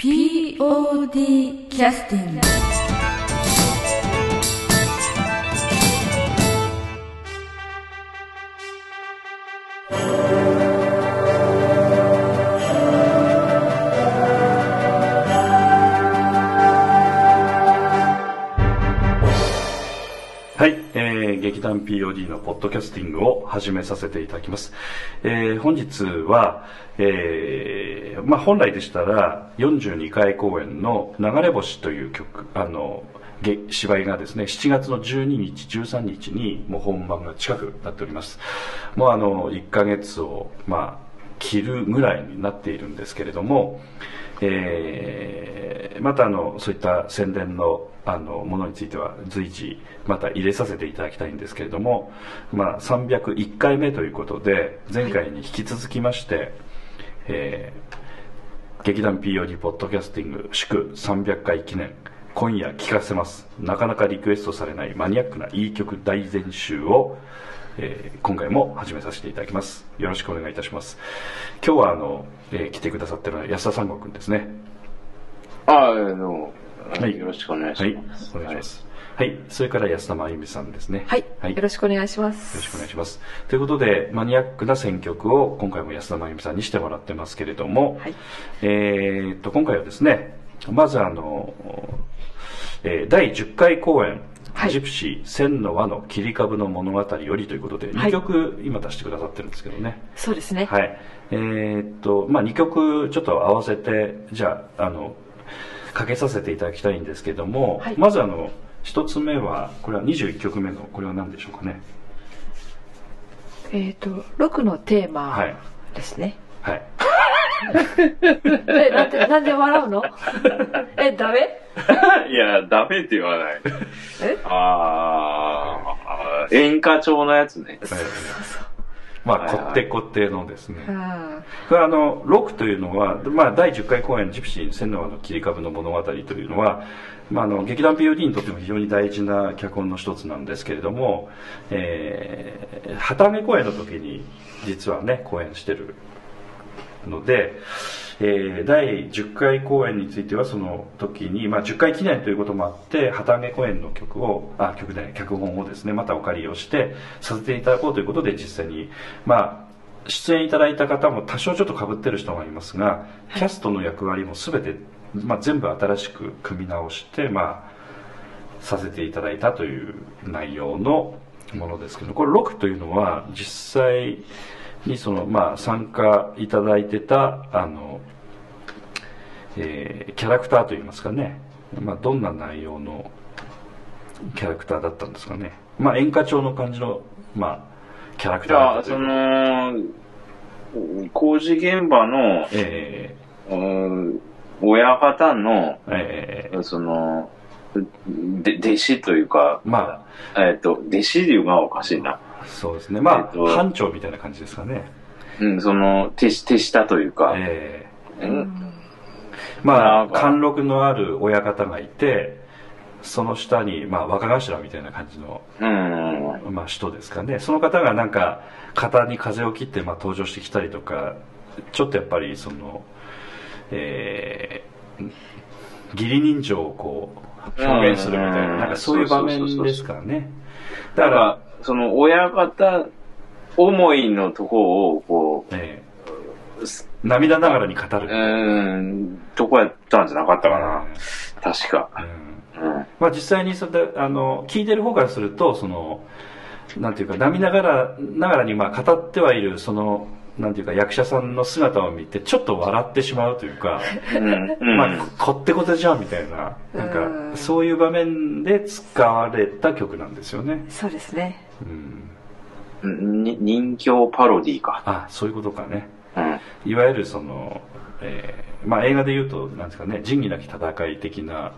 POD キャスティングはい、えー、劇団 POD のポッドキャスティングを始めさせていただきます。えー、本日は、えー、まあ本来でしたら42回公演の流れ星という曲、あの、芝居がですね、7月の12日、13日にもう本番が近くなっております。もうあの、1ヶ月を、まあ、切るぐらいになっているんですけれども、えーまたあのそういった宣伝のあのものについては随時また入れさせていただきたいんですけれども、まあ、301回目ということで前回に引き続きまして、えー劇団 POD ポッドキャスティング祝300回記念。今夜聴かせます。なかなかリクエストされないマニアックないい曲大全集を、えー今回も始めさせていただきます。よろしくお願いいたします。今日はあの、えー来てくださってるのは安田三郷君ですね。ああ、どうも。はい。よろしくお願いしはい。ます。お願いします。はい、それから安田真由美さんですねはい、はいよろしくお願いしまよす。ろしくお願いします。ということで、マニアックな選曲を今回も安田真由美さんにしてもらってますけれども、はいえーっと、今回はですね、まずあの、えー第10回公演、はいジプシー千の輪の切り株の物語よりということで、2はい曲今出してくださってるんですけどね。そうですね。はい。えーっと、まあ、2曲ちょっと合わせて、じゃあ、あの、かけさせていただきたいんですけども、はいまずあの、一つ目は、これは21曲目の、これは何でしょうかね。えっ、と、6のテーマはいですね。はい。え、なんで、なんで笑うの？え、ダメ？いや、ダメって言わない。え？ああ、演歌調のやつね。まあ、はいはいこってこってのですね。うん。これあの、6というのは、まあ、第10回公演、ジプシー千の輪の切り株の物語というのは、まあ、あの、劇団 POD にとっても非常に大事な脚本の一つなんですけれども、えー、旗揚げ公演の時に、実はね、公演してるので、えー第10回公演についてはその時に、まあ、10回記念ということもあって旗揚げ公演の曲をあ曲で脚本をですねまたお借りをしてさせていただこうということで実際にまあ出演いただいた方も多少ちょっと被ってる人がいますが、キャストの役割も全て、まあ、全部新しく組み直して、まあ、させていただいたという内容のものですけどこれ6というのは実際にその、まあ、参加いただいてたあの、えーキャラクターといいますかね、まあ、どんな内容のキャラクターだったんですかね、まあ、演歌調の感じの、まあ、キャラクじターだったという。の、工事現場の、えうん親方の、ーえーその、で弟子というか、まえっ、と、弟子いうのはおかしいな。あそうですね。まあ、えっと。班長みたいな感じですかね。うん、その、手し手下というか、えーうん。まあ貫禄のある親方がいてその下に、まあ、若頭みたいな感じの、うん、まあ、人ですかね。その方がなんか肩に風を切って、まあ、登場してきたりとかちょっとやっぱりそのえー義理人情をこう表現するみたいなうんなんかそういう場面ですからねだか、らら、その親方思いのとこを、こえう、ー涙ながらに語る、うーん、とこやったんじゃなかったかな。確か。うんうん。まあ、実際にそれであの聞いてる方からするとそのなんていうか涙ながらながらにまあ語ってはいるそのなんていうか役者さんの姿を見てちょっと笑ってしまうというか。まあ、ここってこてじゃんみたいななんうんかそういう場面で使われた曲なんですよね、そうですね。うん、に人形パロディか。あそういうことかねうん。いわゆるその、えーまあ、映画で言うとなんですかね仁義なき戦い的な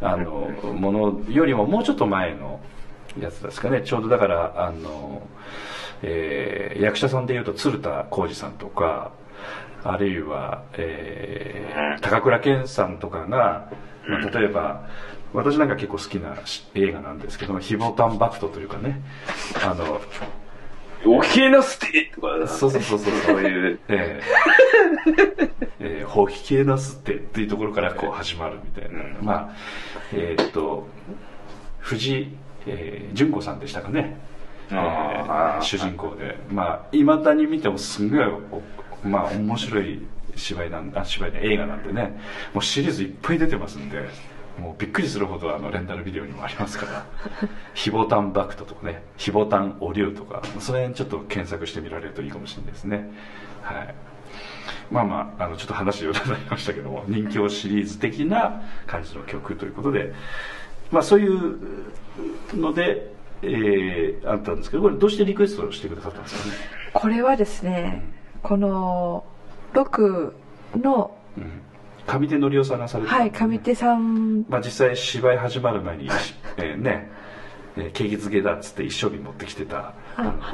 あのものよりももうちょっと前のやつですかねちょうどだからあの、えー役者さんで言うと鶴田浩二さんとかあるいは、えー高倉健さんとかが、まあ、例えば私なんか結構好きなし映画なんですけど「ヒボタンバクト」というかねあのおき系のステとか、そうそうそうそう。そういう。ええええ放棄系なすってっていうところからこう始まるみたいな、うん。まあえーっと藤井、えー純子さんでしたかね、え主人公で。まあいまだに見てもすごいおまあ面白い芝居なんあ芝居で映画なんでね。もうシリーズいっぱい出てますんでもうびっくりするほどあのレンタルビデオにもありますから「ヒボタンバクト」とかね「ヒボタンお竜」とか。その辺ちょっと検索してみられるといいかもしれないですね。はい。まあまああのちょっと話をいただきましたけども人気シリーズ的な感じの曲ということでまあそういうので、えーあったんですけどこれどうしてリクエストをしてくださったんですかね、これはですね、この、6の、うん、上手則夫さんがされてたはい、上手さん、まあ、実際芝居始まる前に、えーねえー景気づけだっつって一生瓶持ってきてた。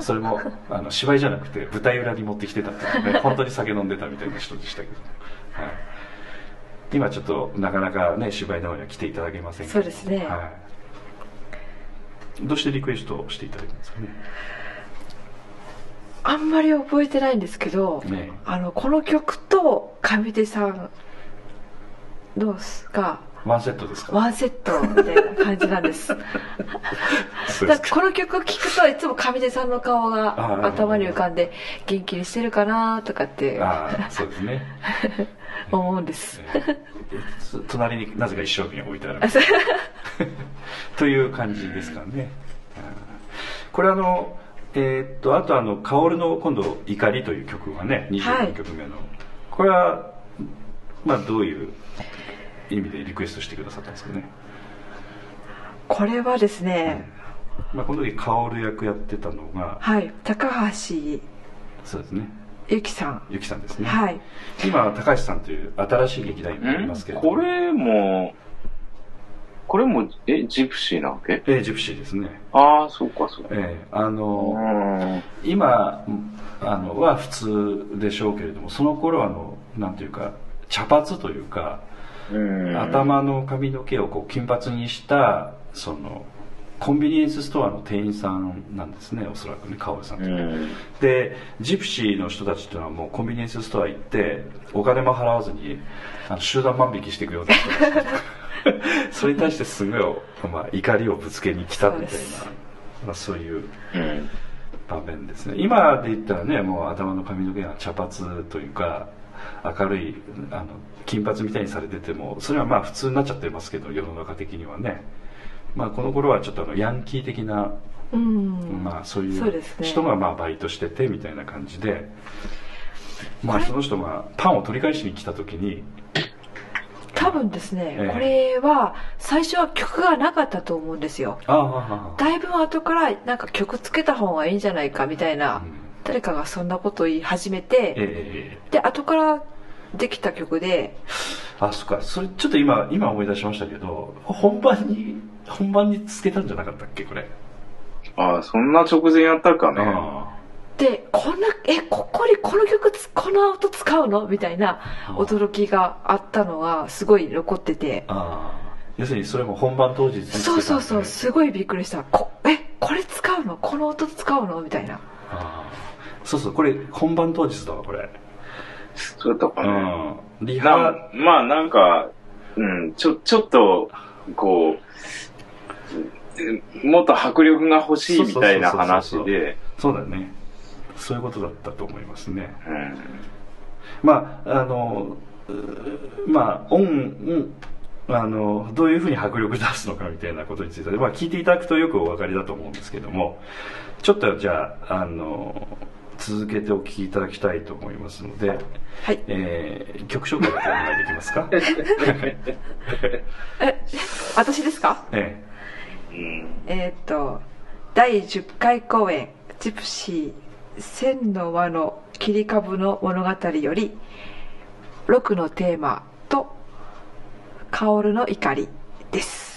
それもあの芝居じゃなくて舞台裏に持ってきてたっていうね 本当に酒飲んでたみたいな人でしたけど、はい、今ちょっとなかなかね芝居の方には来ていただけませんけど。そうですね。はい、どうしてリクエストをしていただいたんですかね？あんまり覚えてないんですけど、ね。あの、この曲と上手さんのが、ワンセットですか？ワンセットみたいな感じなんです。だこの曲聴くといつも上出さんの顔あがー頭に浮かんで元気にしてるかなとかってああそうですね 思うんです。えー隣になぜか一生瓶が置いてある という感じですかね。うんこれあの、えーっと、あとあの、薫の今度、怒りという曲がね、24曲目の。これは、まあどういう意味でリクエストしてくださったんですかね。これはですね、まあこの時薫役やってたのが、はい、高橋そうですね、由紀さん。ゆきさんですね。はい。今、高橋さんという新しい劇団員がいますけれども。これも、これも、え、ジプシーなわけ？えージプシーですね。ああ、そうか、そうか。えーあうの、ん。今あのは普通でしょうけれどもその頃はあのなんていうか茶髪というか、うん。頭の髪の毛をこう金髪にしたそのコンビニエンスストアの店員さんなんですねおそらくね薫さんというのはうん。でジプシーの人たちっていうのはもうコンビニエンスストア行ってお金も払わずにあの集団万引きしていくような人 それに対してすごい、まあ、怒りをぶつけに来たみたいな。そうでまあ、そういううん。場面ですね。今で言ったらねもう頭の髪の毛が茶髪というか明るいあの金髪みたいにされててもそれはまあ普通になっちゃってますけど世の中的にはね。まあこの頃はちょっとあのヤンキー的な、うん。まあそういそう人がまあバイトしててみたいな感じでまあその人がパンを取り返しに来た時に多分ですね、ええ。これは最初は曲がなかったと思うんですよ。だいぶ後からなんか曲つけた方がいいんじゃないかみたいな、うん。誰かがそんなことを言い始めえて、え。で、後からできた曲で、あそっか。それちょっと今今思い出しましたけど本番に本番につけたんじゃなかったっけこれ？ああ、そんな直前やったかね。あで、こんな、え、ここにこの曲つ、この音使うの？みたいなあ驚きがあったのがすごい残ってて、要するにそれも本番当日そうそうそう、すごいびっくりした。こえ、これ使うの？この音使うの？みたいな。ああ。そうそう。これ本番当日だわこれそうだったかうね。ん。リなハまあ、なんか、うん、ちょ、ちょっと、こう、もっと迫力が欲しいみたいな話で、そうだね。そういうことだったと思いますね。うん。まああのうまあ音うんあのどういうふうに迫力出すのかみたいなことについては、まあ、聞いていただくとよくお分かりだと思うんですけどもちょっとじゃああの続けてお聞きいただきたいと思いますので、はい。えー曲紹介をお願いできますか？え、私ですか？えうん。えーっと、第10回公演、ジプシー千の輪の切り株の物語より、6のテーマと、薫の怒りです。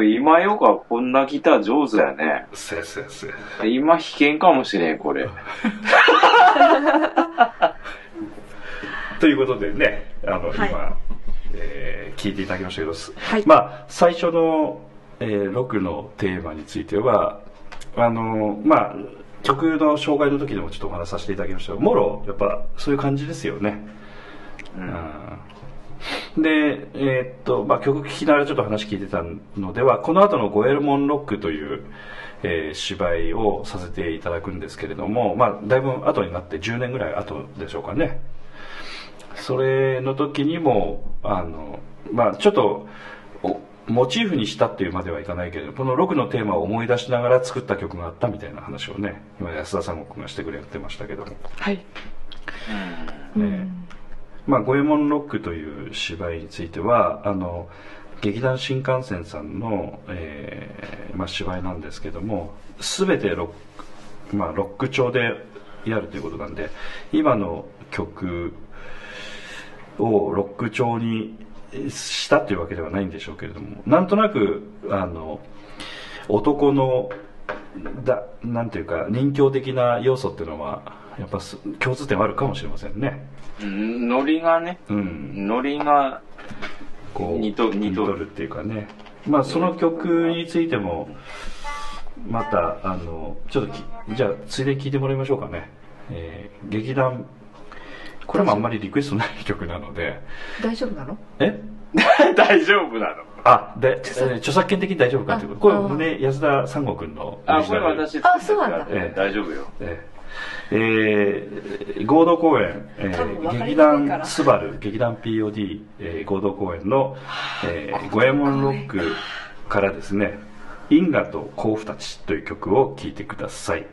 も今よかこんなギター上手だよね。せやせやせや今弾けんかもしれん、これ。ということでね、あの、はい今、えー聞いていただきましたけど、すはいまあ、最初の、えー、6のテーマについては、あの、まあ、曲の紹介の時でもちょっとお話しさせていただきましたが、もろ、やっぱ、そういう感じですよね。うんで、えーっと、まあ、曲聴きながらちょっと話聞いてたのでは、この後のゴエルモンロックという、えー芝居をさせていただくんですけれども、まあ、だいぶ後になって10年ぐらい後でしょうかね。それの時にも、あの、まあ、ちょっと、おモチーフにしたっていうまではいかないけれど、この6のテーマを思い出しながら作った曲があったみたいな話をね、今安田さんがしてくれてましたけども。はい。えーまあ、五右衛門ロックという芝居については、あの、劇団新幹線さんの、えーまあ、芝居なんですけども、すべてロック、まあ、ロック調でやるということなんで、今の曲をロック調にしたというわけではないんでしょうけれども、なんとなく、あの、男の、だ、なんていうか、人形的な要素っていうのは、やっぱ共通点はあるかもしれませんね。うんノリがね、うん。ノリが、こう似と似と。るるっていうかね。まあその曲についてもまたあのちょっときじゃあついでに聴いてもらいましょうかね、えー劇団これもあんまりリクエストない曲なので。大丈夫なの？え？大丈夫なの？あで、えー著作権的に大丈夫かっていうこと。これあ胸安田三悟君のオあ、これ私あそうなんだ。ええ。大丈夫よ。えーえー合同公演、えー劇団スバル劇団 POD、えー合同公演の、えー、五右衛門ロックからですね「因果と甲府たち」という曲を聴いてください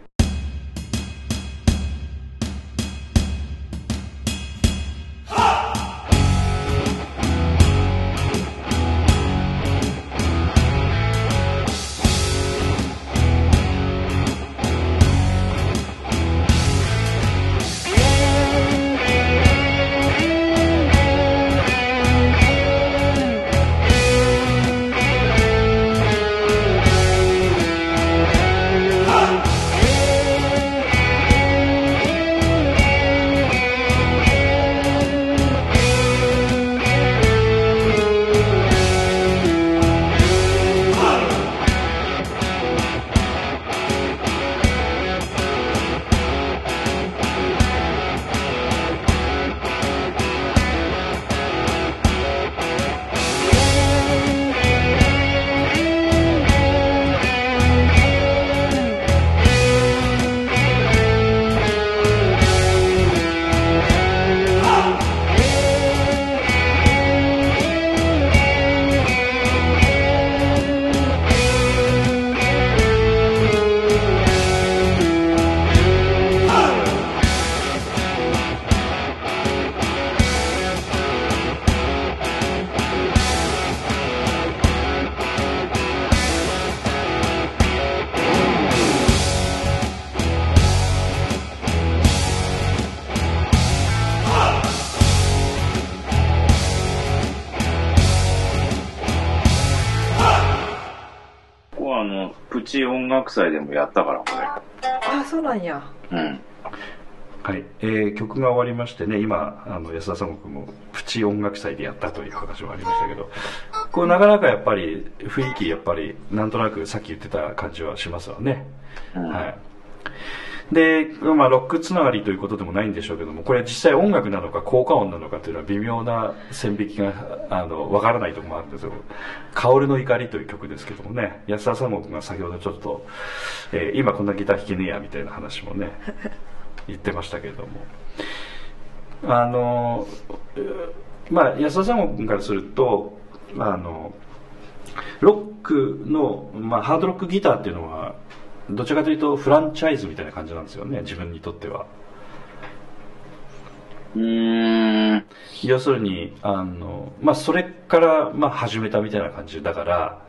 祭でもやったから、こあそうなんや。れ。うん。はい、えー曲が終わりましてね今あの安田三悟君もプチ音楽祭でやったという話もありましたけどこれなかなかやっぱり雰囲気やっぱりなんとなくさっき言ってた感じはしますわね、うん。はいで、まあ、ロックつながりということでもないんでしょうけども、これ実際音楽なのか効果音なのかというのは微妙な線引きが、あの、わからないところもあるんですよ。薫の怒りという曲ですけどもね、安田三悟が先ほどちょっと、えー今こんなギター弾けねえやみたいな話もね、言ってましたけれども。あの、まあ、安田三悟君からすると、あの、ロックの、まあ、ハードロックギターっていうのは、どちらかというとフランチャイズみたいな感じなんですよね、自分にとっては。うーん。要するに、あの、まあ、それから、まあ、始めたみたいな感じだから、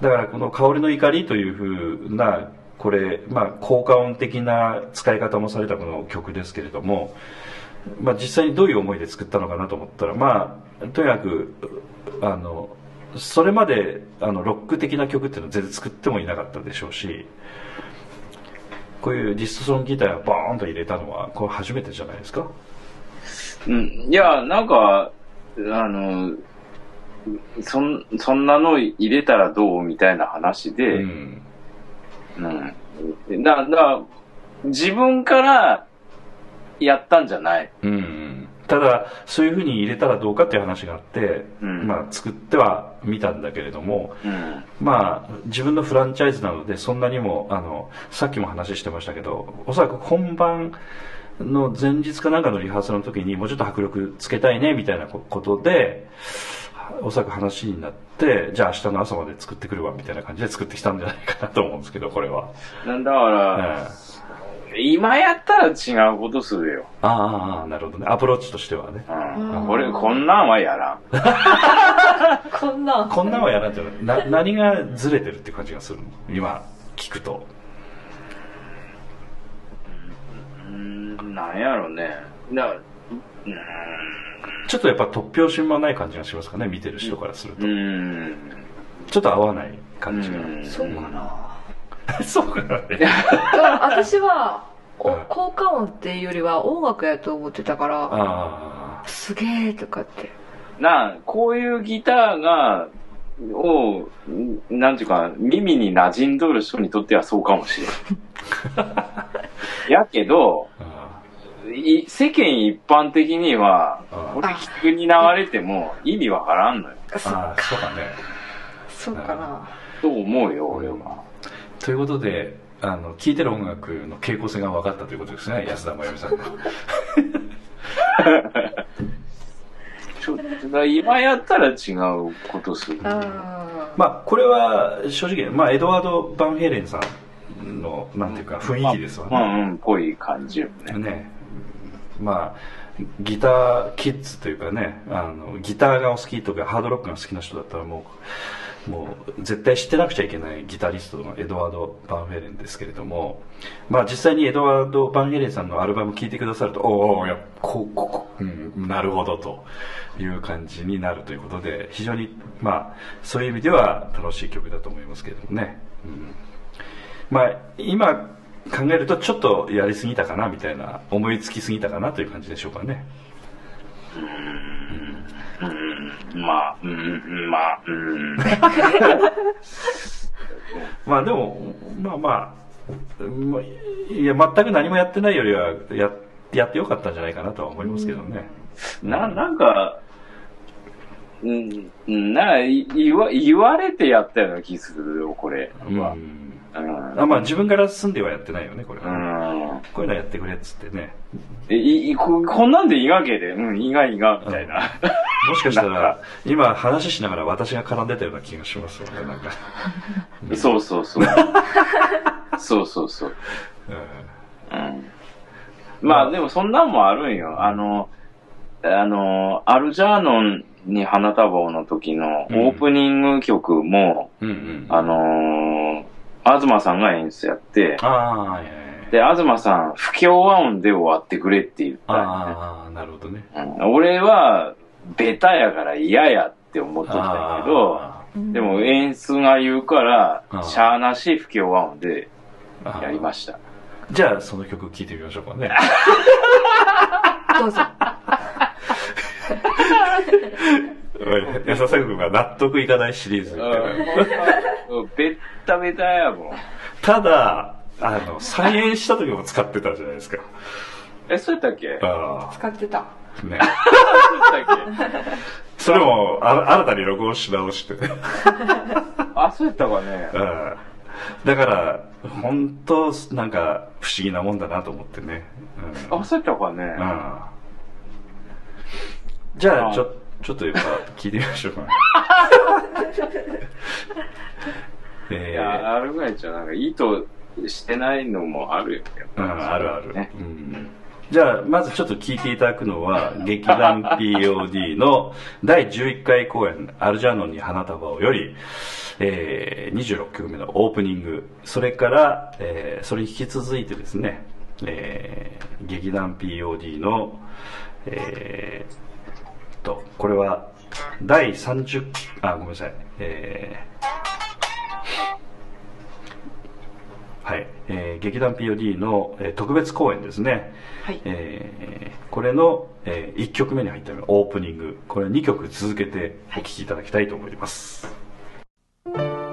だからこの「香りの怒り」というふうなこれ、まあ、効果音的な使い方もされたこの曲ですけれども、まあ、実際にどういう思いで作ったのかなと思ったらまあとにかくあのそれまであのロック的な曲っていうのは全然作ってもいなかったでしょうしこういうディストソンギターをボーンと入れたのはこれ初めてじゃないですか？うん。いや、なんか、あの、そん、そんなの入れたらどうみたいな話うで、んうん。だ、だ、自分からやったんじゃない。うんただそういうふうに入れたらどうかっていう話があって、うん。まあ、作ってはみたんだけれども、うん。まあ、自分のフランチャイズなのでそんなにもあのさっきも話してましたけどおそらく本番の前日かなんかのリハーサルの時にもうちょっと迫力つけたいねみたいなことでおそらく話になってじゃあ明日の朝まで作ってくるわみたいな感じで作ってきたんじゃないかなと思うんですけどこれは、なんだから、え今やったら違うことするよ。えああなるほどねアプローチとしてはねうん。俺、こんなんはやらん。こんなこんなんはやらんってな何がずれてるって感じがするの？今聞くとうん、なんやろね。だうん。ちょっとやっぱ突拍子もない感じがしますかね見てる人からすると、うん。ちょっと合わない感じが、うんそうかな、そうかなね。だから私は おはい効果音っていうよりは音楽やと思ってたからあすげえとかって。な、こういうギターが、を、んなんていうか、耳に馴染んどる人にとってはそうかもしれん。やけど、世間一般的にはあ、これ聞くに流れても意味わからんのよ。あーそうかね。そうかな。と思うよ、俺は。ということであの聴いてる音楽の傾向性が分かったということですね安田真由美さんのちょっと今やったら違うことする。あまあこれは正直、まあ、エドワード・バンヘイレンさんのなんていうか雰囲気ですわね、うんうん、ぽい感じよね。ねまあギターキッズというかねあのギターがお好きとかハードロックが好きな人だったらもうもう絶対知ってなくちゃいけないギタリストのエドワード・バンヘイレンですけれどもまあ実際にエドワード・バンヘイレンさんのアルバム聴いてくださるとおおやこここ、うん、なるほどという感じになるということで非常にまあそういう意味では楽しい曲だと思いますけれどもね、うん、まあ今考えるとちょっとやりすぎたかなみたいな思いつきすぎたかなという感じでしょうかね。まあ、うん、まあ、うん。まあでもまあまあまあいや全く何もやってないよりはややってよかったんじゃないかなとは思いますけどね、な、なんか、うん、うんな、い言わ、言われてやったような気するよ、これうんは。うん。あまあ自分から進んではやってないよねこれはね、うん。こういうのやってくれっつってねえいいここんなんでいいわけで、うん、いいがいいが、みたいな。もしかしたら今話しながら私が絡んでたような気がしますよねなんか、そうそうそう。そうそうそう。うんうん。まあでもそんなんもあるんよ。あの、あの、アルジャーノンに花束をの時のオープニング曲も、うんうんあのー、東さんが演出やって、ああいやいやい。で、東さん、不協和音で終わってくれって言ったんよね。ああなるほどね。うん。俺は、ベタやから嫌やって思っとったんやけど、あでも演出が言うからしゃーなし不協和音でー。やりました。じゃあその曲聴いてみましょうかね。どうぞ 安田作君が納得いかないシリーズみたいな。うん。ベッタベタやもん。ただあの再演した時も使ってたじゃないですか。え、そうやったっけ？あ使ってた。あね。そうやったっけそれもあ新たに録音し直して。ね あ、そうやったかね。うん。だから本当なんか不思議なもんだなと思ってね、うん。あ、そうやったかね。うん。じゃああ。ちょちょっとやっぱ聞いてみましょうか えいや、あるぐらいじゃ、なんか意図してないのもあるよ。やっぱり。うん、あるある、ね。うん。じゃあまずちょっと聞いていただくのは劇団 POD の第11回公演「アルジャーノンに花束を」より、えー26曲目のオープニング。それから、えーそれに引き続いてですね、えー劇団 POD の、えーとこれは第30あごめんなさい。えーはい、えー劇団 POD の、えー特別公演ですね、はい。えーこれの、え1曲目に入ったオープニング。これ2曲続けてお聴きいただきたいと思います、こ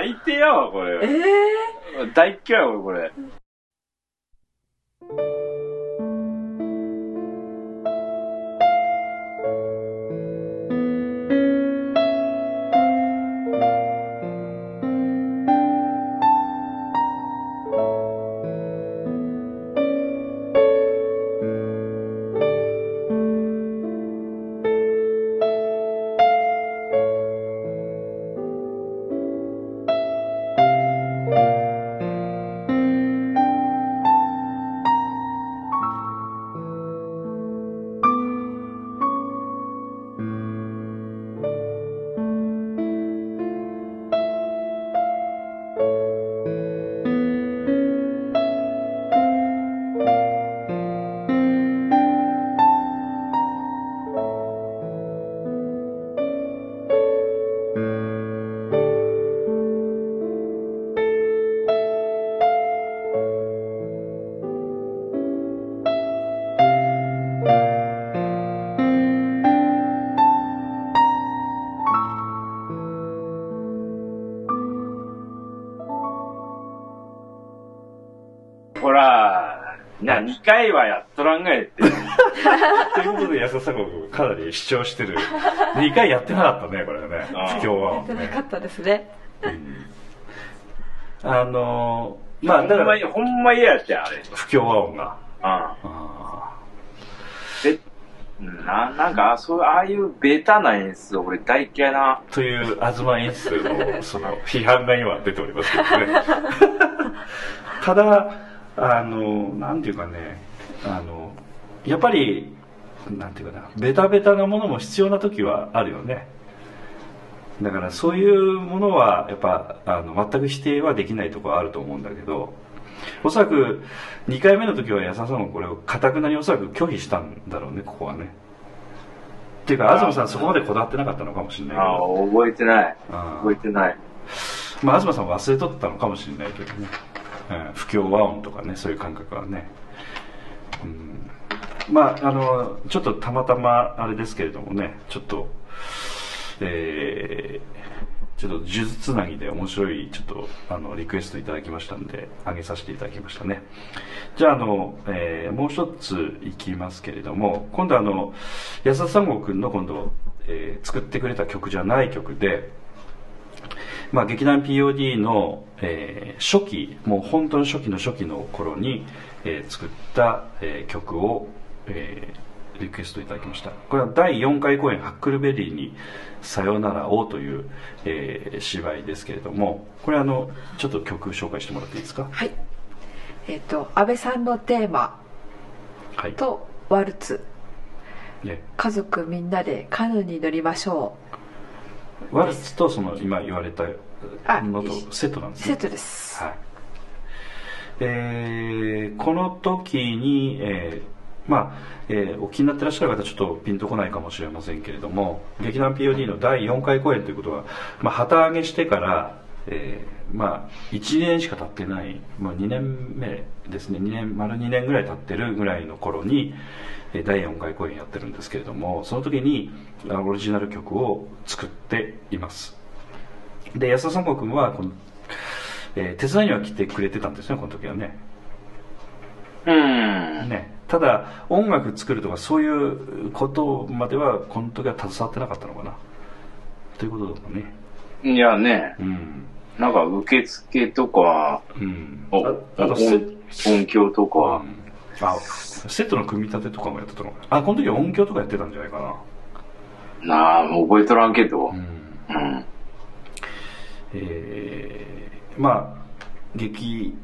最低やわ、こえれ。ー、大嫌い俺これ。ほら、な、2回はやっとらんがえって。ということで安田さんがかなり主張してる。2回やってなかったねこれはね不協和音ね。やってなかったですね。あのーまあだからほんまに、ほんま嫌やったよ、あれ。不協和音が。うん。あで、うんな、なんか、そう、ああいうベタな演出、俺大嫌いな。ーという東演出のその批判が今出ておりますけどね。ただあのなんていうかねあのやっぱりなんていうかなベタベタなものも必要な時はあるよね。だからそういうものはやっぱあの全く否定はできないところはあると思うんだけどおそらく2回目の時は安田さんもこれをかたくなにおそらく拒否したんだろうねここはね。っていうか東さんそこまでこだわってなかったのかもしれないけああ、ど覚えてない。あ覚えてない。まあ東さん忘れとったのかもしれないけどね、うん、不協和音とかねそういう感覚はね、うん、まああのちょっとたまたまあれですけれどもねちょっとえーちょっと呪術つなぎで面白いちょっとあのリクエストいただきましたんで上げさせていただきましたね。じゃああの、えーもう一ついきますけれども今度あの安田三郷君の今度、えー作ってくれた曲じゃない曲でまあ、劇団 POD の、えー初期もう本当の初期の初期の頃に、えー作った、えー曲を、えーリクエストいただきました。これは第4回公演「ハックルベリーにさよならを」という、えー芝居ですけれどもこれあのちょっと曲紹介してもらっていいですか？はい。えっ、と安倍さんのテーマはい、とワルツ。ね、家族みんなでカヌーに乗りましょワルツとその今言われたあのとセットなんですね。うセットです、はい。えーこの時に、えーまあえーお気になってらっしゃる方はちょっとピンとこないかもしれませんけれども劇団 POD の第4回公演ということは、まあ、旗揚げしてからえーまあ1年しか経ってない、まあ、2年目ですね。2年丸2年ぐらい経ってるぐらいの頃にえー第4回公演やってるんですけれどもその時にあオリジナル曲を作っています。で安田三国君はこの、えー手伝いには来てくれてたんですねこの時はね。うん。ね。ただ音楽作るとかそういうことまではこの時は携わってなかったのかな。ということだもんねいやね、うん。なんか受付とか、うん。おああとセ音音響とか、あセットの組み立てとかもやってたの？かなあこの時は音響とかやってたんじゃないかな。なあ、もう覚えとらんけど、うん。うん。えーまあ劇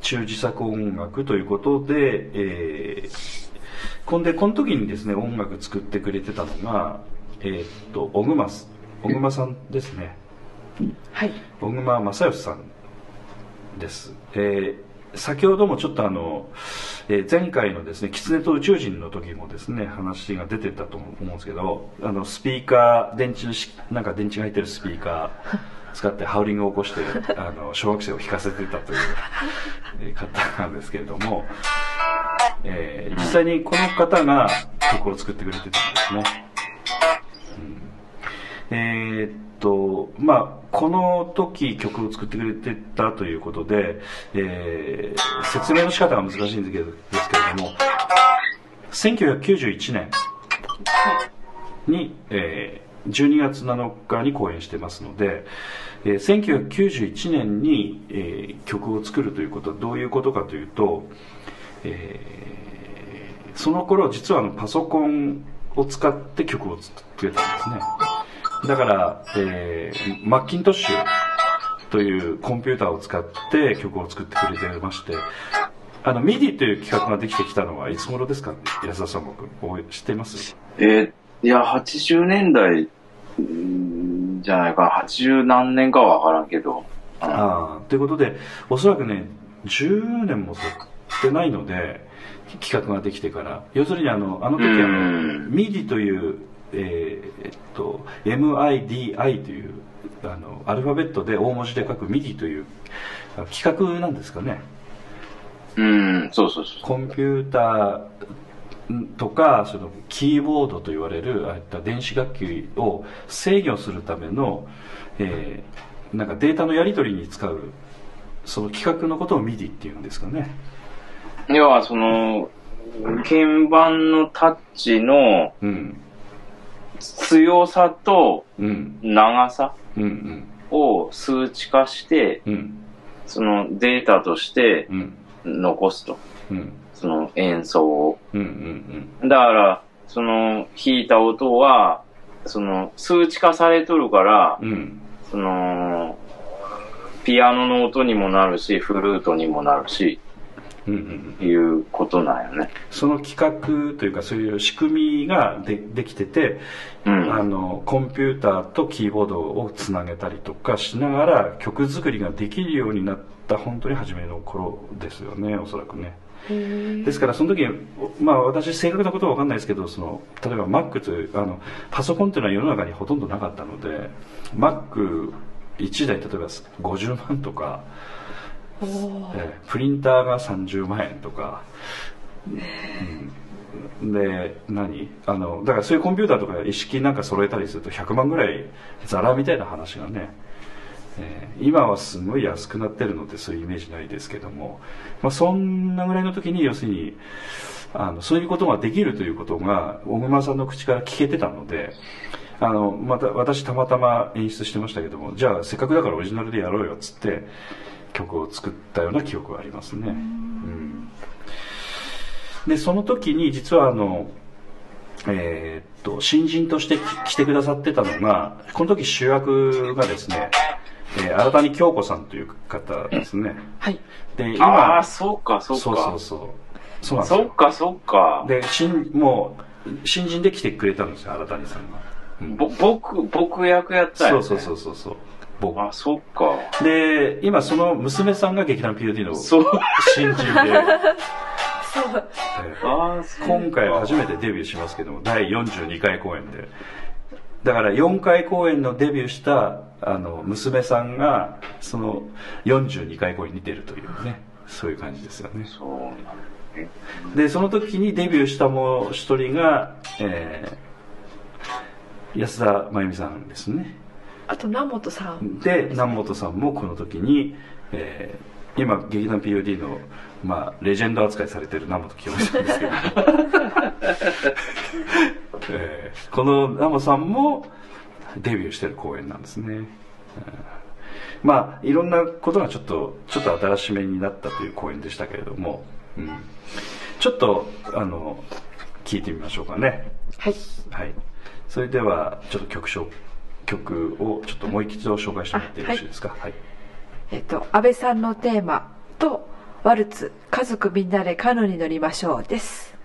中自作音楽ということで、えー、こんでこの時にですね音楽作ってくれてたのがえーっと小熊す小熊さんですねはい。小熊正義さんです、えー先ほどもちょっとあの、えー前回のですね「狐と宇宙人」の時もですね話が出てたと思うんですけどあのスピーカー電池なんか電池が入ってるスピーカー使ってハウリングを起こして あの小学生を弾かせてたという方なんですけれども、えー実際にこの方が曲を作ってくれてたんですね。えーっとまあこの時曲を作ってくれてたということで、えー説明の仕方が難しいんですけどですけれども1991年に、えー12月7日に公演してますので、えー1991年に、えー曲を作るということはどういうことかというと、えーその頃実はあのパソコンを使って曲を作ってくれたんですねだから、えーマッキントッシュというコンピューターを使って曲を作ってくれてましてあの MIDI という企画ができてきたのはいつ頃ですか安田さん僕知ってます？えーいや、80年代うんじゃないかな、80何年かはわからんけど。うんああということでおそらくね10年も経ってないので企画ができてから。要するにあのあの時あうのん MIDI というえーえっと MIDI というあのアルファベットで大文字で書く MIDI というあ企画なんですかね。うん、そうそうそう。コンピューターとかそのキーボードと言われるああいった電子楽器を制御するための、えーなんかデータのやり取りに使うその企画のことを MIDI っていうんですかね。要は、その、鍵盤のタッチのうん強さとうん。長さを数値化して、うん。そのデータとしてうん。残すと。うん。その演奏を。だから、その弾いた音は、その数値化されとるから、その、ピアノの音にもなるし、フルートにもなるし、いうことなんよね。その企画というかそういう仕組みがでできててうん。あのコンピューターとキーボードをつなげたりとかしながら曲作りができるようになった本当に初めの頃ですよねおそらくねですからその時まあ私正確なことは分かんないですけどその例えば Mac というあのパソコンっていうのは世の中にほとんどなかったので Mac1 台例えば50万とか、プリンターが30万円とか、うん、で何？あのだからそういうコンピューターとか一式なんか揃えたりすると100万ぐらいザラみたいな話がね、えー今はすごい安くなってるのでそういうイメージないですけども、まあ、そんなぐらいの時に要するにあのそういうことができるということが小熊さんの口から聞けてたのであのまた私たまたま演出してましたけどもじゃあせっかくだからオリジナルでやろうよっつって曲を作ったような記憶がありますね、うん、でその時に実はあのえーっと新人として来てくださってたのがこの時主役がですね、えー新谷京子さんという方ですね。はい。であ今あ、そうか、そうか。そうそうそう。そうなんですよ。そっか、そっか。で新もう新人で来てくれたんですよ新谷さんが、うん。ぼ僕、僕役やったよ、ね。そうそうそうそうそう僕あ、そっか。で今その娘さんが劇団 POD の。新人で、今回初めてデビューしますけども第42回公演で。だから4回公演のデビューしたあの娘さんがその42回公演に出るというね。そういう感じですよね。そうなんだね。でその時にデビューしたもう一人が、えー安田真由美さんですねあと南本さん。で南本さんもこの時に、えー今劇団 POD の、まあ、レジェンド扱いされてる南本清美さんですけど、えーこの南本さんもデビューしてる公演なんですね、うんまあいろんなことがちょっとちょっと新しめになったという公演でしたけれども、うん、ちょっとあの聞いてみましょうかね。はい。はい、それではちょっと曲紹曲をちょっともう一度紹介してもらってよろしいですか？はい、えっと安倍さんのテーマとワルツ家族みんなでカヌーに乗りましょうです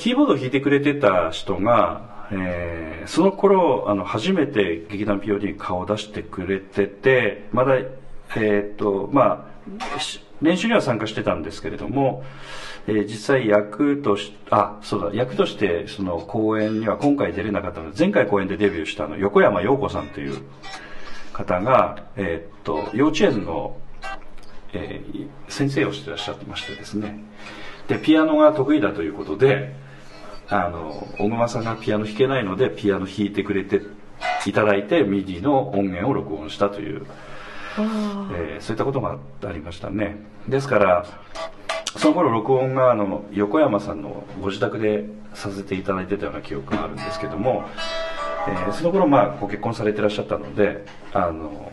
キーボードを弾いてくれてた人が、えーその頃あの初めて劇団 POD に顔を出してくれててまだえーっとまあ練習には参加してたんですけれども、えー実際役としあそうだ役としてその公演には今回出れなかったので前回公演でデビューしたの横山陽子さんという方が、えーっと幼稚園の、えー先生をしてらっしゃってましてですね。でピアノが得意だということであの小熊さんがピアノ弾けないのでピアノ弾いてくれていただいて MIDI の音源を録音したという、えーそういったことがありましたね。ですからその頃録音があの横山さんのご自宅でさせていただいてたような記憶があるんですけども、えーその頃まあご結婚されてらっしゃったのであの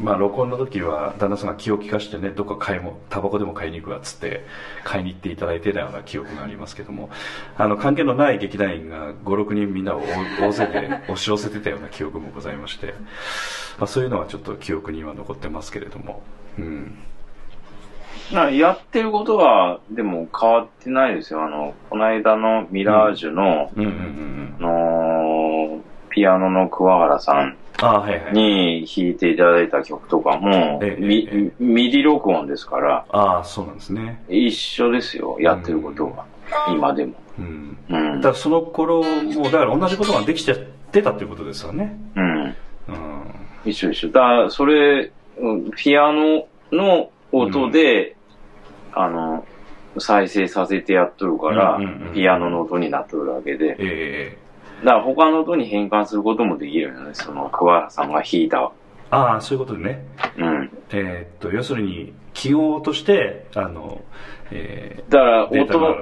まあ録音の時は旦那さんが気を利かしてねどっか買いもタバコでも買いに行くわっつって買いに行っていただいてたような記憶がありますけどもあの関係のない劇団員が56人みんなを大大勢で 押し寄せてたような記憶もございまして、まあ、そういうのはちょっと記憶には残ってますけれどもうん。なやってることは、でも変わってないですよ。あの、この間のミラージュの、のーピアノの桑原さんに弾いていただいた曲とかも、ええ MIDI 録音ですから、ああそうなんですね。一緒ですよ、やってることは。今でも。うん。うん。だ。からその頃もだから同じことができちゃってたっていうことですよね。うん。うん。一緒一緒。だから、それ、うんピアノの音で、あの、再生させてやっとるから、うんうんうんピアノの音になっとるわけで、ええだから他の音に変換することもできるよね。その、桑原さんが弾いた。ああそういうことでねうん。えーっと要するに記号としてあの、えだから、音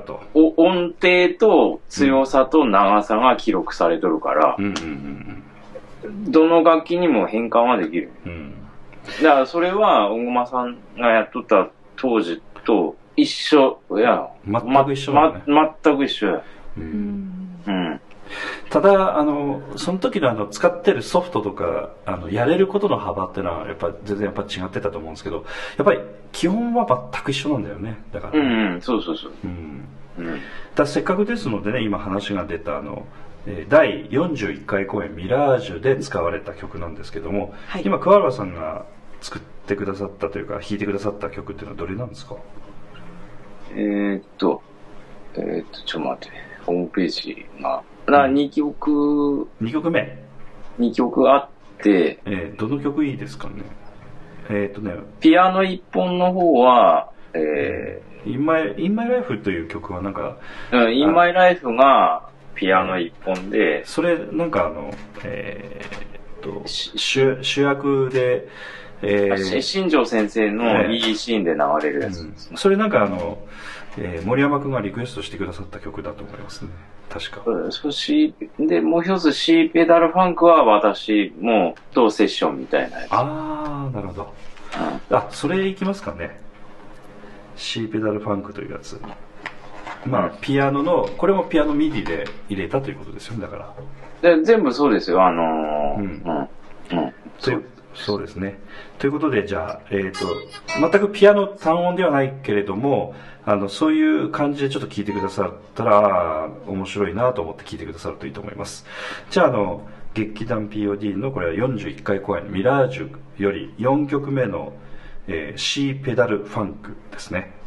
音程と強さと長さが記録されとるからー、うんうんどの楽器にも変換はできる。うんうんだから、それは、小熊さんがやっとった当時と一緒。いや、全く一緒だねま全く一緒や。うん。ただあのその時のあの使ってるソフトとかあのやれることの幅っていうのはやっぱ全然やっぱ違ってたと思うんですけどやっぱり基本は全く一緒なんだよね。だから。ね、うんうん、そうそうそう。うん。うん。だせっかくですのでね今話が出たあのえー第41回公演「ミラージュ」で使われた曲なんですけども、はい。今桑原さんが作ってくださったというか弾いてくださった曲っていうのはどれなんですか？えーっと、えーっと、ちょっと待って、ホームページが、な、2曲、2曲目、2曲あって、えーどの曲いいですかね？えっ、とね。ピアノ1本の方は、え「In My, In My Life」という曲はなんかー、うん、In My Life がピアノ1本で、それなんかあのえーっとし主主役でえーし新庄先生のいいシーンで流れるやつ。うん。それなんかあの、えー森山君がリクエストしてくださった曲だと思いますね確かうんそし、で、もう一つ C ペダルファンクは私もとセッションみたいなやつ。ああなるほどあそれいきますかね C ペダルファンクというやつまあうんピアノのこれもピアノミディで入れたということですよねだからで全部そうですよ、あのーうんうん。うん。というそうですね。ということで、じゃあ、えっ、と、全くピアノ単音ではないけれども、あの、そういう感じでちょっと聞いてくださったら、面白いなと思って聞いてくださるといいと思います。じゃあ、あの、劇団 POD のこれは41回公演、ミラージュより4曲目の、えー C ペダルファンクですね。「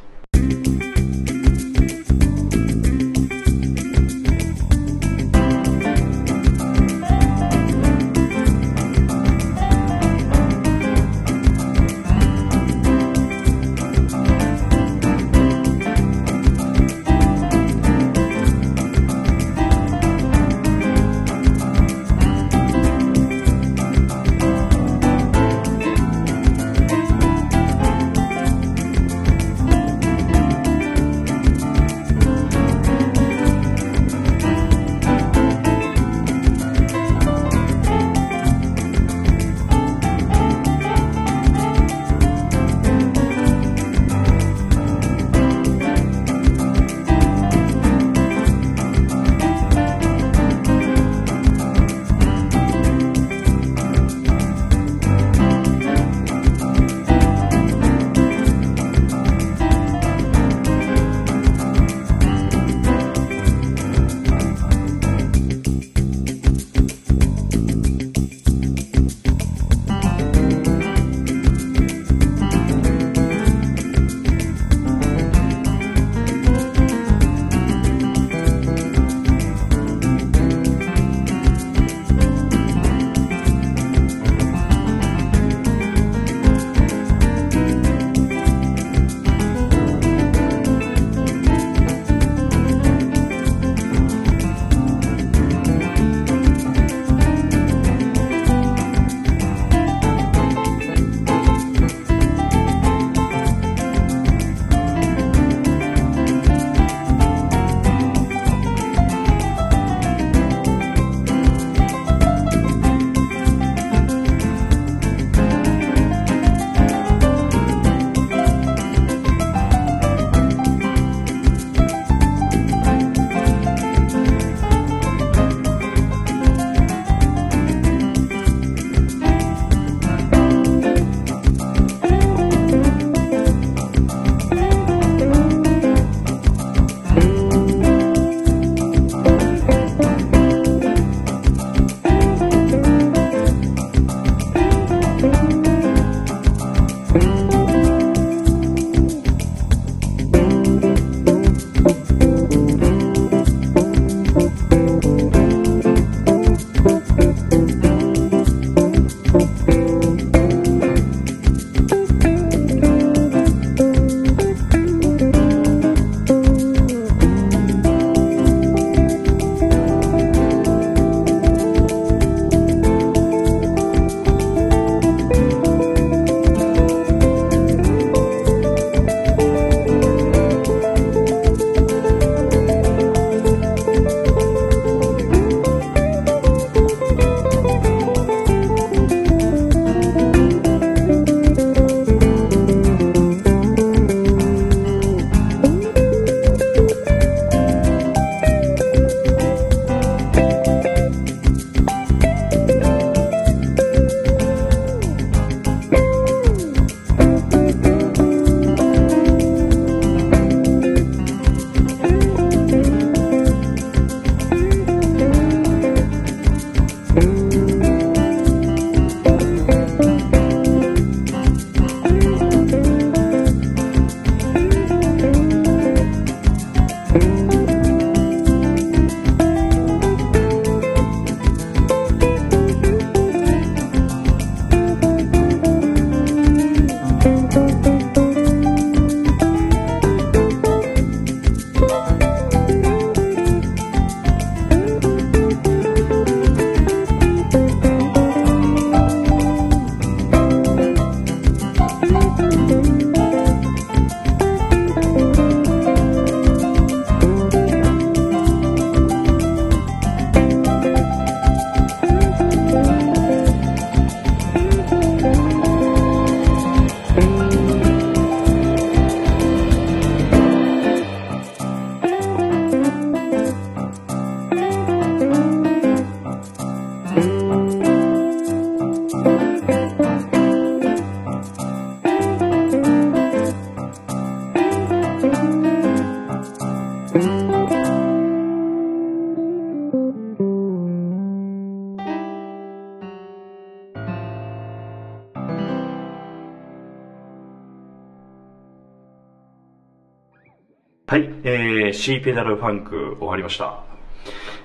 はい、えー、C ペダルファンク終わりました。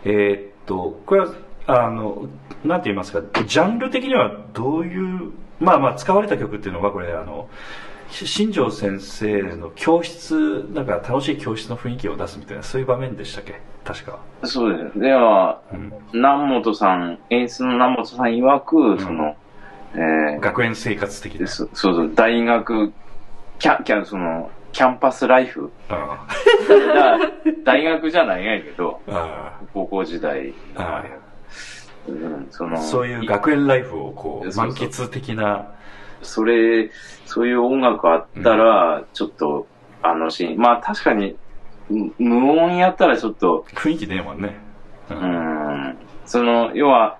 えーっと、これは、あの、なんて言いますか、ジャンル的にはどういう、まあまあ使われた曲っていうのは、これ、あの、し新庄先生の教室、なんか楽しい教室の雰囲気を出すみたいな、そういう場面でしたっけ？確か。そうです。では、うん南本さん、演出の南本さん曰く、んその、え学園生活的ー、です。そそうそう、大学、キャ、キャ、その、キャンパスライフ。大学じゃないんやけど、あ高校時代。あうん、そのあそういう学園ライフをこう、満喫的な、それ、そういう音楽あったら、ちょっと、あのシーン、まあ確かに、む無音やったらちょっと、雰囲気ねえもんね。うう。ん、その、要は、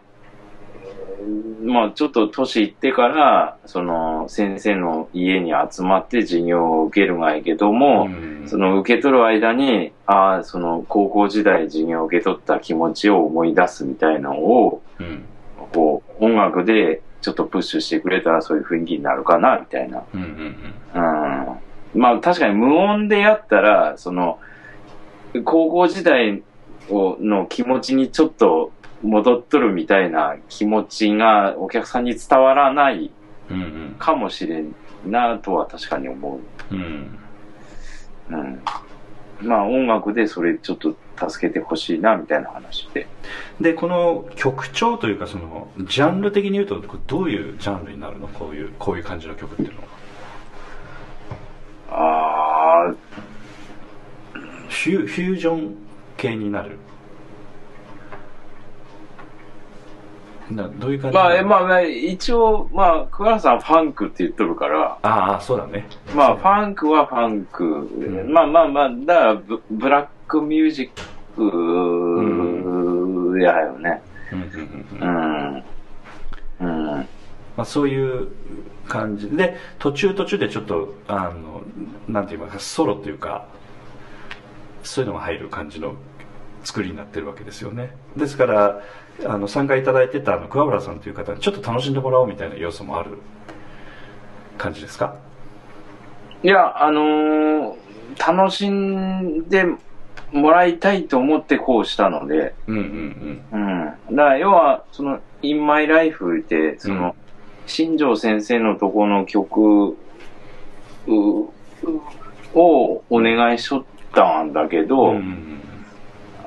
まあちょっと年いってから、その、先生の家に集まって授業を受けるがいいけども、うんその受け取る間に、ああ、その高校時代授業を受け取った気持ちを思い出すみたいなのを、うん。こう、音楽でちょっとプッシュしてくれたらそういう雰囲気になるかな、みたいな。うん。まあ確かに無音でやったら、その、高校時代をの気持ちにちょっと戻っとるみたいな気持ちがお客さんに伝わらない。かもしれんなとは確かに思う。うん。うん。まあ音楽でそれちょっと助けてほしいなみたいな話で。で、この曲調というか、その、ジャンル的に言うと、どういうジャンルになるの？こういう、こういう感じの曲っていうのは。ああ、フュージョン系になる？などういう感じ？まあ、まあまあ、一応、まあ、桑原さんファンクって言っとるから、ああ、そうだね。まあ、ファンクはファンク。んまあまあまあ、だからブ、ブラックミュージックやよね。うんうんうん。まあ、そういう感じで、途中途中でちょっと、あの、なんて言いますか、ソロというか、そういうのが入る感じの作りになってるわけですよね。ですから、あの、参加いただいてた、あの、桑原さんという方にちょっと楽しんでもらおうみたいな要素もある感じですか？いや、あのー楽しんでもらいたいと思ってこうしたので、うんうんうん。だから、要は、その、In My Life で、その、うん新庄先生のとこの曲ううをお願いしとったんだけうど、ん。うんうん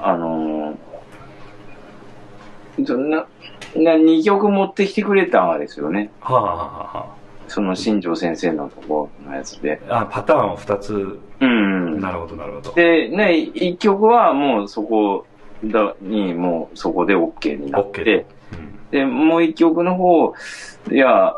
あのーそんな、な2曲持ってきてくれたんですよね。はあ、はあはあはその新庄先生のとこのやつで。あ、あ、パターンを2つ。うん。なるほど、なるほど。で、ね、1曲はもうそこだに、もうそこで OK になっ OK て、うんで、もう一曲の方、いや、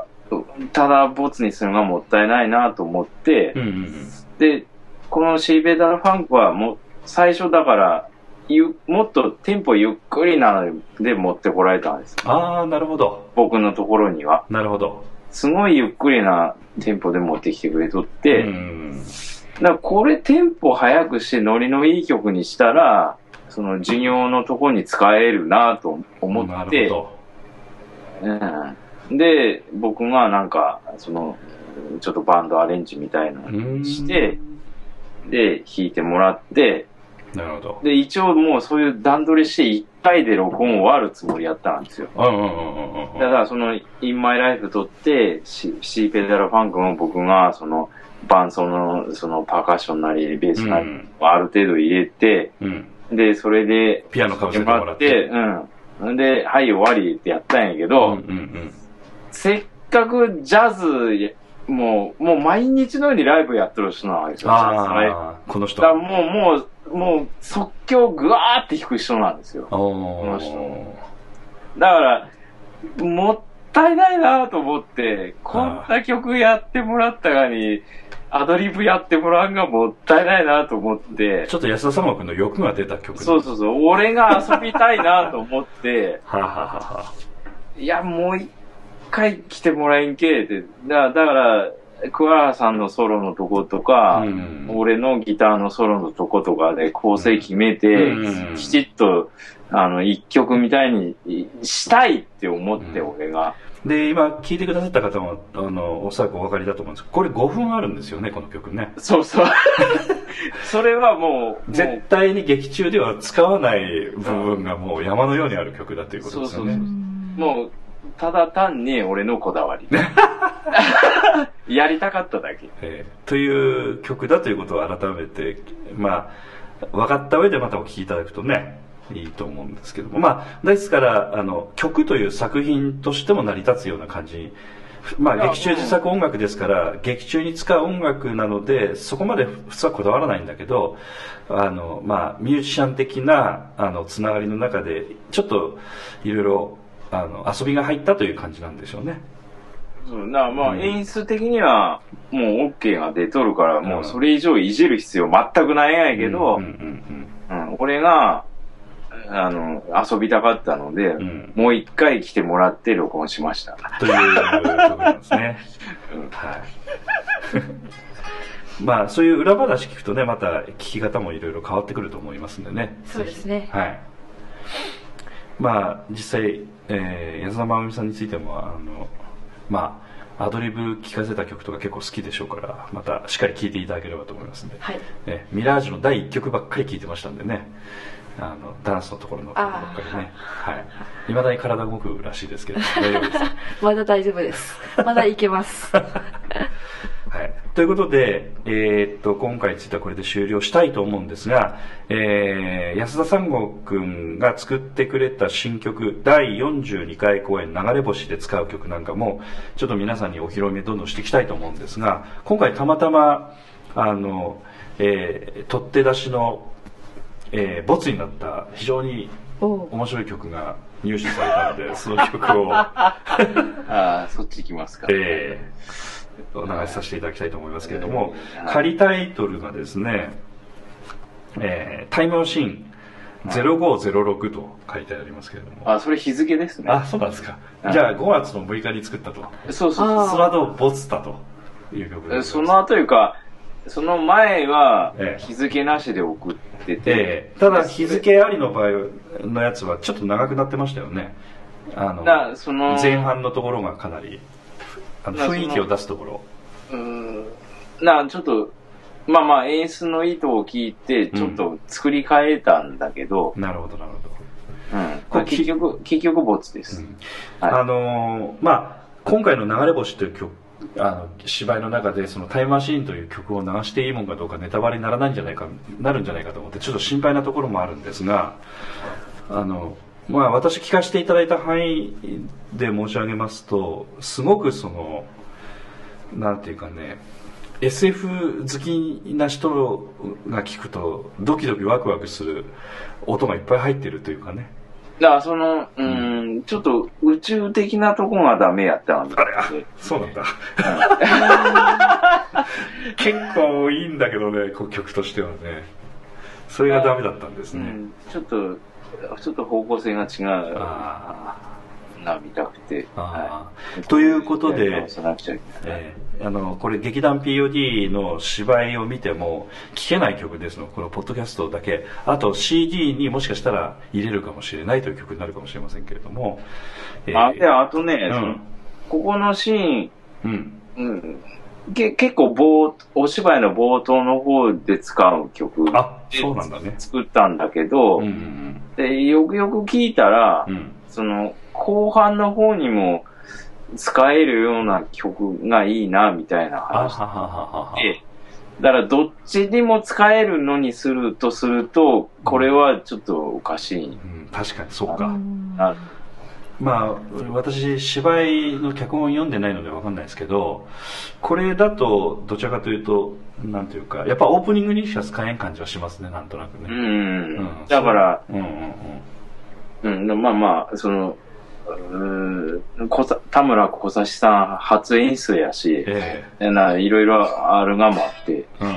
ただボツにするのがもったいないなと思って、うんうんうん。で、このシーベーダーファンクはもう最初だから、ゆもっとテンポゆっくりなので持ってこられたんです。ああ、なるほど。僕のところには。なるほど。すごいゆっくりなテンポで持ってきてくれとっうて、ん。だからこれテンポ速くしてノリのいい曲にしたら、その授業のとこに使えるなと思なってる、ほうんで、僕がなんか、その、ちょっとバンドアレンジみたいなのん。して、で、弾いてもらって、なるほど。で、一応もうそういう段取りして1回で録音終わるつもりやったんですよ。うんうんうんうんうん。だからその、In My Life 撮って、シシーペダルファンクも僕が、その、伴奏の、その、パーカッションなり、ベースなりうん、ある程度入れて、うん。で、それで、ピアノかぶせてももらっ。てて、うん。で、はい、終わりってやったんやけうんど、うんうん。せっかくジャズや、もう、もう毎日のようにライブやってる人なわけですよ。ああ、この人。だもう、もう、もう、即興ぐわーって弾く人なんですよ。おのーだから、もったいないなと思って、こんな曲やってもらったがに、アドリブやってもらうんがもったいないなと思って、ちょっと安田三国の欲が出た曲そうそうそう、俺が遊びたいなと思って、はあ、はあはあは。いや、もう一回来てもらえんけって。だだから、桑原さんのソロのとことか、うん俺のギターのソロのとことかで構成決めて、うんきちっと、あの、一曲みたいにしたいって思って、うん俺が。で、今聞いてくださった方も、あの、おそらくお分かりだと思うんですけど、これ5分あるんですよね、この曲ね。そうそう。それはもう、絶も対に劇中では使わない部分がもう山のようにある曲だということですよね。そうそううもう、ただ単に俺のこだわり。やりたかっただけ。えーという曲だということを改めて、まあ、分かった上でまたお聴きいただくとね、いいと思うんですけども、まあ、ですから、あの、曲という作品としても成り立つような感じにまあ、劇中自作音楽ですから、劇中に使う音楽なので、そこまで普通はこだわらないんだけど、あの、まあ、ミュージシャン的な、あの、つながりの中で、ちょっと、いろいろ、あの、遊びが入ったという感じなんでしょうね。そうだからまあうん演出的にはもう OK が出とるから、んもうそれ以上いじる必要全くないんやけど、俺が、あの、遊びたかったので、うん。うん。もう一回来てもらって録音しました。という曲なんですね。はい。まあ、そういう裏話聞くとね、また聞き方もいろいろ変わってくると思いますんでね。そうですねはい。まあ、実際、えー、安田真美さんについても、あの、まあ、アドリブ聞かせた曲とか結構好きでしょうから、またしっかり聴いていただければと思いますんで。はいえミラージュの第1曲ばっかり聴いてましたんでね。あの、ダンスのところの曲ばっかりね。はい。未だに体動くらしいですけど、大丈夫です。まだ大丈夫ですまだいけます はい。ということで、えーっと、今回についてはこれで終了したいと思うんですが、えー、安田三郷くんが作ってくれた新曲、第42回公演流れ星で使う曲なんかも、ちょっと皆さんにお披露目どんどんしていきたいと思うんですが、今回たまたま、あの、えー、取って出しの、えー、ボツになった非常に面白い曲が入手されたので、その曲を、ああ、そっち行きますか。えーお流しさせていただきたいと思いますけれども、えー仮タイトルがですね、えータイムマシーン0506と書いてありますけれども。あ、それ日付ですね。あ、そうなんですか。はいじゃあ5月の6日に作ったと。そうそうあーその後、ボツったという曲でそう。す。その後いうか、その前はええ日付なしで送ってて、ええただ日付ありの場合のやつはちょっと長くなってましたよね。あの、だその前半のところがかなり、あの雰囲気を出すところ。うーんな、ちょっと、まあまあ演出の意図を聞いて、ちょっと作り変えたんだけど、なるほど、なるほど。うん。これ結局、結局ボツです。うんはいあのーまあ、今回の流れ星という曲、あの、芝居の中で、そのタイムマシーンという曲を流していいもんかどうかネタバレにならないんじゃないか、なるんじゃないかと思って、ちょっと心配なところもあるんですが、あの、まあ、私聞かせていただいた範囲で申し上げますと、すごくその、なんていうかね、SF 好きな人が聞くと、ドキドキワクワクする音がいっぱい入ってるというかね。だからその、うーん、ちょっと宇宙的なとこがダメやったんだあれあそうなんだ。結構いいんだけどね、曲としてはね。それがダメだったんですね。うん、ちょっと、ちょっと方向性が違うあな、見たくて。あはいということであの、これ劇団 POD の芝居を見ても聴けない曲ですの。このポッドキャストだけ。あと CD にもしかしたら入れるかもしれないという曲になるかもしれませんけれども。えーあ、で、あとね、うんここのシーン、うん。うん、け結構冒、お芝居の冒頭の方で使う曲あ、そうなんだね。作ったんだけど、うんうんで、よくよく聞いたら、うん。うん。その、後半の方にも使えるような曲がいいな、みたいな話。で、だからどっちにも使えるのにするとすると、これはちょっとおかしいうん、確かにそううか。まあ、私、芝居の脚本を読んでないのでわかんないですけど、これだと、どちらかというと、なんていうか、やっぱオープニングにしか使えん感じはしますね、なんとなくうね。ん。うんだから、うんうんうん、まあまあ、その、うーん。小さ田村小指さん初演出やし、えな、いろいろあるがもあって、えうん。うん。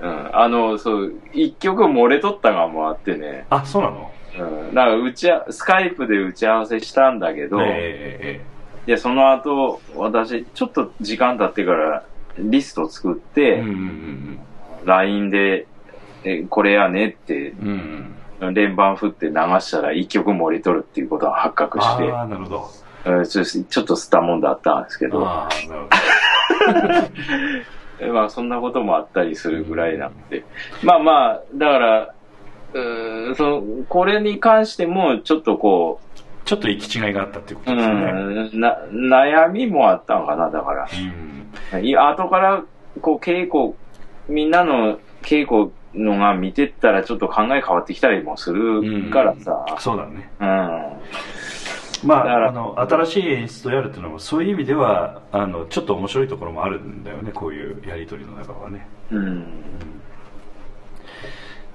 うん、あの、そう、一曲漏れとったがもあってね、あ、そうなの？うん、だから打ちあ、スカイプで打ち合わせしたんだけど、えええで、その後、私、ちょっと時間経ってからリスト作って、うんうん、LINE で、え、これやねって、うんうん。うん。連番振って流したら一曲漏れとるっていうことが発覚して、ああ、なるほど。うんちょっと吸ったもんだったんですけど、ああ、なるほど。え まあそんなこともあったりするぐらいなんで、まあまあ、だから、うーんその、これに関しても、ちょっとこちょっと行き違いがあったっていうこう、うとですね。ん、な、悩みもあったのかな、だから。うん。後から、こう、稽古、みんなの稽古のが見てったら、ちょっと考え変わってきたりもするからさ、そうだね。うん。まあ、あの、新しい演出をやるっていうのも、そういう意味では、あの、ちょっと面白いところもあるんだよね、こういうやりとりの中はね。うん。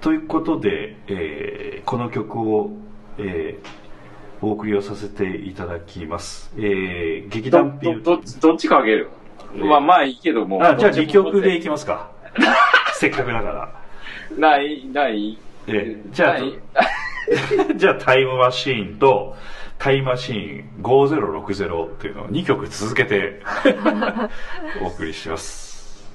ということで、えーこの曲を、えーお送りをさせていただきます。えー劇ど、団ピュど、どっち、どっちかけるえーまあまあいいけども。あ、じゃあどっちも2曲でいきますか。せっかくだから。ない、ない？えーじゃあない、じゃあ タイムマシーンとタイムマシーン5060っていうのを2曲続けて お送りします。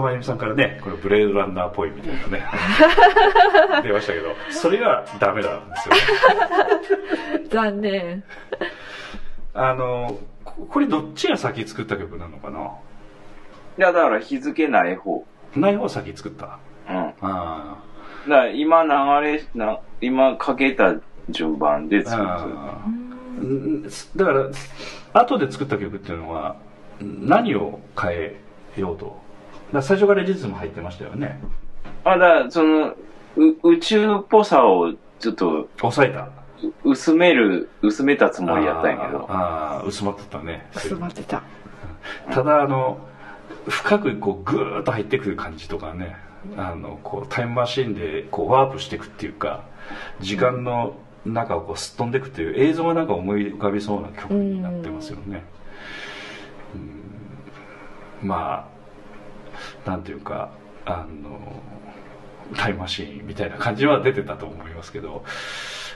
真由美さんからね、これブレードランナーっぽいみたいなね、出ましたけど、それがダメなんですよね。残念。あの、ここれどっちが先作った曲なのかな？いや、だから日付ない方。ない方先作った？うん。だかあら今流れ、な今かけた順番でー作る。あー。んだから、後で作った曲っていうのは、何を変えようと。だ最初からリズム入ってましたよね。あ、だから、その、う宇宙っぽさをちょっと抑えた。う薄める、薄めたつもりやったんやけど。あーあー、薄まってたね。薄まってた。ただあの深くこうグーッと入ってくる感じとかねあのこうタイムマシンでこうワープしていくっていうか時間の中をこうすっ飛んでいくという映像がなんか思い浮かびそうな曲になってますよね、うんまあなんていうかあのタイムマシーンみたいな感じは出てたと思いますけど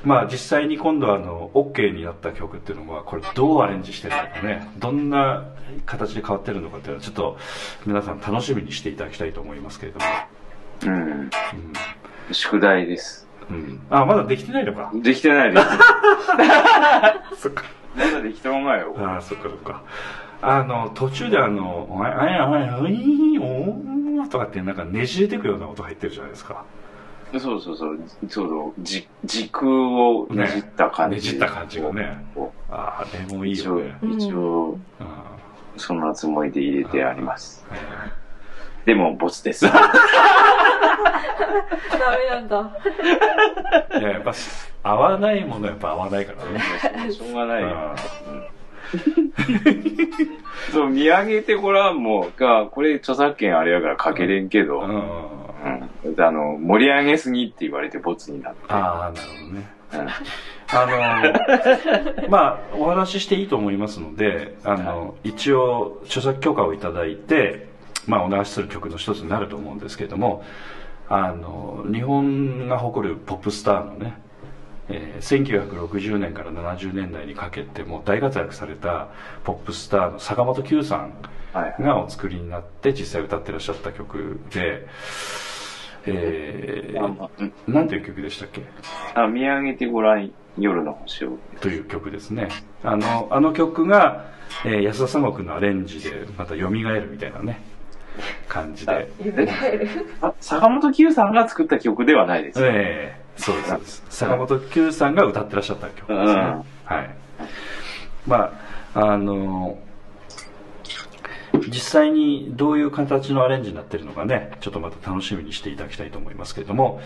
まあ実際に今度はあの OK になった曲っていうのはこれどうアレンジしてるのかねどんな形で変わってるのかっていうのはちょっと皆さん楽しみにしていただきたいと思いますけれども、うん。宿題です。うんうん、あまだできてないのかできてないです。そっかまだできたままよ。ああそっかそっかあの途中であの「おいあやあやおいおー」とかってなんかねじれてくような音入ってるじゃないですかそうそうそう。ちょうど、じ、時空をねじった感じ。ねじった感じがねこあああれもいい一応よね、一応、あそんなつもりで入れてあります。でも、ボツです。ダメなんだ。いややっぱ合わないものはやっぱ合わないからねしょうがない そう、見上げてごらんもう、が、これ著作権あれやから書けれんけど、あうん。うん。あの、盛り上げすぎって言われてボツになって。ああなるほどね。うん。あの まあお話ししていいと思いますのであの一応著作許可をいただいて、まあ、お流しする曲の一つになると思うんですけれどもあの日本が誇るポップスターのね、えー1960年から70年代にかけてもう大活躍されたポップスターの坂本九さんはい。がお作りになって実際歌ってらっしゃった曲で、えなんていう曲でしたっけ？あ見上げてごらん、夜の星を。という曲ですねあのあの曲が、えー安田三国のアレンジでまた蘇るみたいなね感じであ、坂本九さんが作った曲ではないです。ええそうですそうです。坂本九さんが歌ってらっしゃった曲ですね、うん。はい。まああの実際にどういう形のアレンジになってるのかねちょっとまた楽しみにしていただきたいと思いますけれども、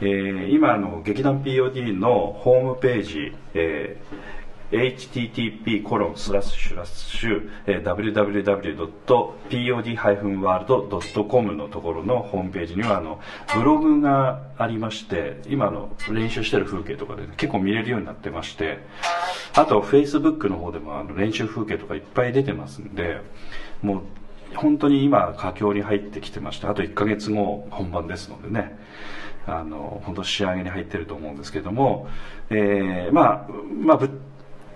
えー今あの劇団 POD のホームページ、えー http コロンスラッシュラッシュ www.pod-world.com のところのホームページにはあのブログがありまして今の練習してる風景とかで、ね、結構見れるようになってましてあと Facebook の方でもあの練習風景とかいっぱい出てますんでもう本当に今佳境に入ってきてましてあと1ヶ月後本番ですのでねあの本当仕上げに入ってると思うんですけども、えーまあまあぶっ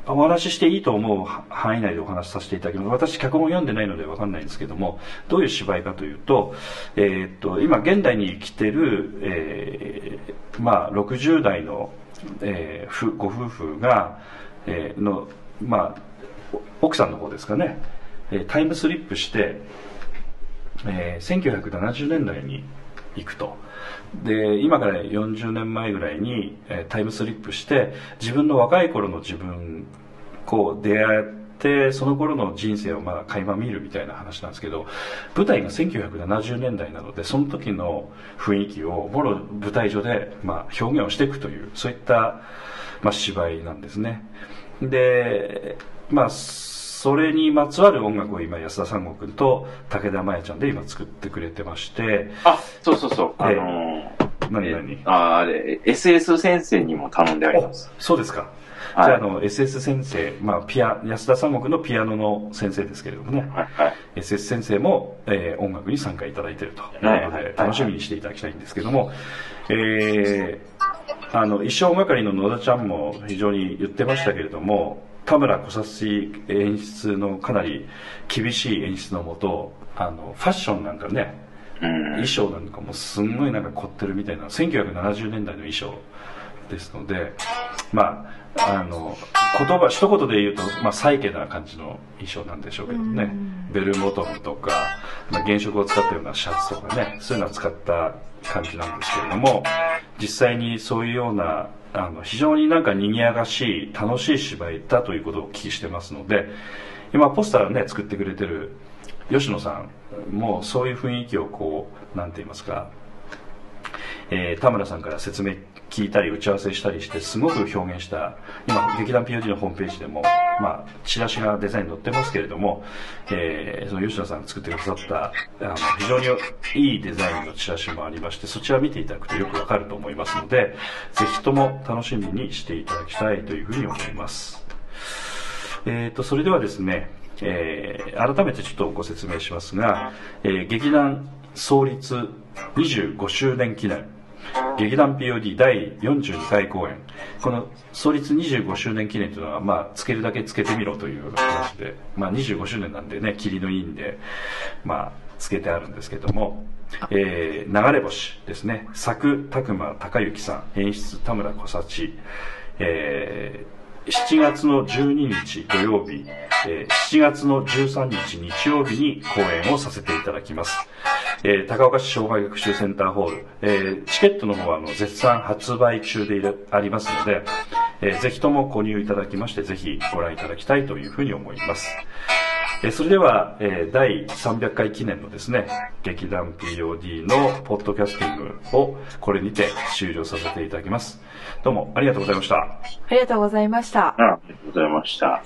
お話ししていいと思う範囲内でお話しさせていただきます。私脚本読んでないので分かんないんですけどもどういう芝居かというと,、えーっと今現代に生きてる、えーまあ、60代の、えーふご夫婦が、えーの、まあ、奥さんの方ですかね、えータイムスリップして、えー1970年代に行くと。で今から40年前ぐらいに、えータイムスリップして自分の若い頃の自分こう出会ってその頃の人生をまあ垣間見るみたいな話なんですけど舞台が1970年代なのでその時の雰囲気をもろ舞台上でまあ表現をしていくというそういったまあ芝居なんですね。でまあそれにまつわる音楽を今安田三郷君と武田真弥ちゃんで今作ってくれてまして。あ、そうそうそう。あえ。えのー、何何？ああれ、SS 先生にも頼んでありおます。そうですか、はい。じゃああの SS 先生、まあ、ピア安田三国のピアノの先生ですけれどもね、はい、はい。SS 先生も、えー音楽に参加いただいているということで、楽しみにしていただきたいんですけども、えーあの衣装係の野田ちゃんも非常に言ってましたけれども田村小指演出のかなり厳しい演出のもとあのファッションなんかねうん。衣装なんかもすんごいなんか凝ってるみたいな1970年代の衣装ですのでまああの言葉一言で言うと、まあ、サイケな感じの衣装なんでしょうけどねベルボトムとか、まあ、原色を使ったようなシャツとかねそういうのを使った感じなんですけれども実際にそういうようなあの非常になんか賑やかしい楽しい芝居だということをお聞きしてますので今ポスターね作ってくれてる吉野さんもそういう雰囲気をこう何て言いますかえー田村さんから説明聞いたり打ち合わせしたりしてすごく表現した今劇団 POD のホームページでも、まあ、チラシがデザイン載ってますけれども、えーその吉野さんが作ってくださったあの非常にいいデザインのチラシもありましてそちら見ていただくとよくわかると思いますのでぜひとも楽しみにしていただきたいというふうに思います。えー、とそれではですね、えー改めてちょっとご説明しますが、えー劇団創立25周年記念劇団 POD 第42回公演。この創立25周年記念というのは、まあ、つけるだけつけてみろという話で、まあ、25周年なんでね霧のいいんで、まあ、つけてあるんですけども、えー流れ星ですね。作拓磨孝之さん演出田村小幸えー7月の12日土曜日、えー7月の13日日曜日に講演をさせていただきます。えー高岡市障害学習センターホール、えーチケットの方はあの絶賛発売中でありますので、えーぜひとも購入いただきまして、ぜひご覧いただきたいというふうに思います。えーそれでは、えー第300回記念のですね、劇団 POD のポッドキャスティングをこれにて終了させていただきます。どうもありがとうございました。ありがとうございました。あありがとうございました。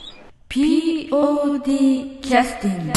POD キャスティング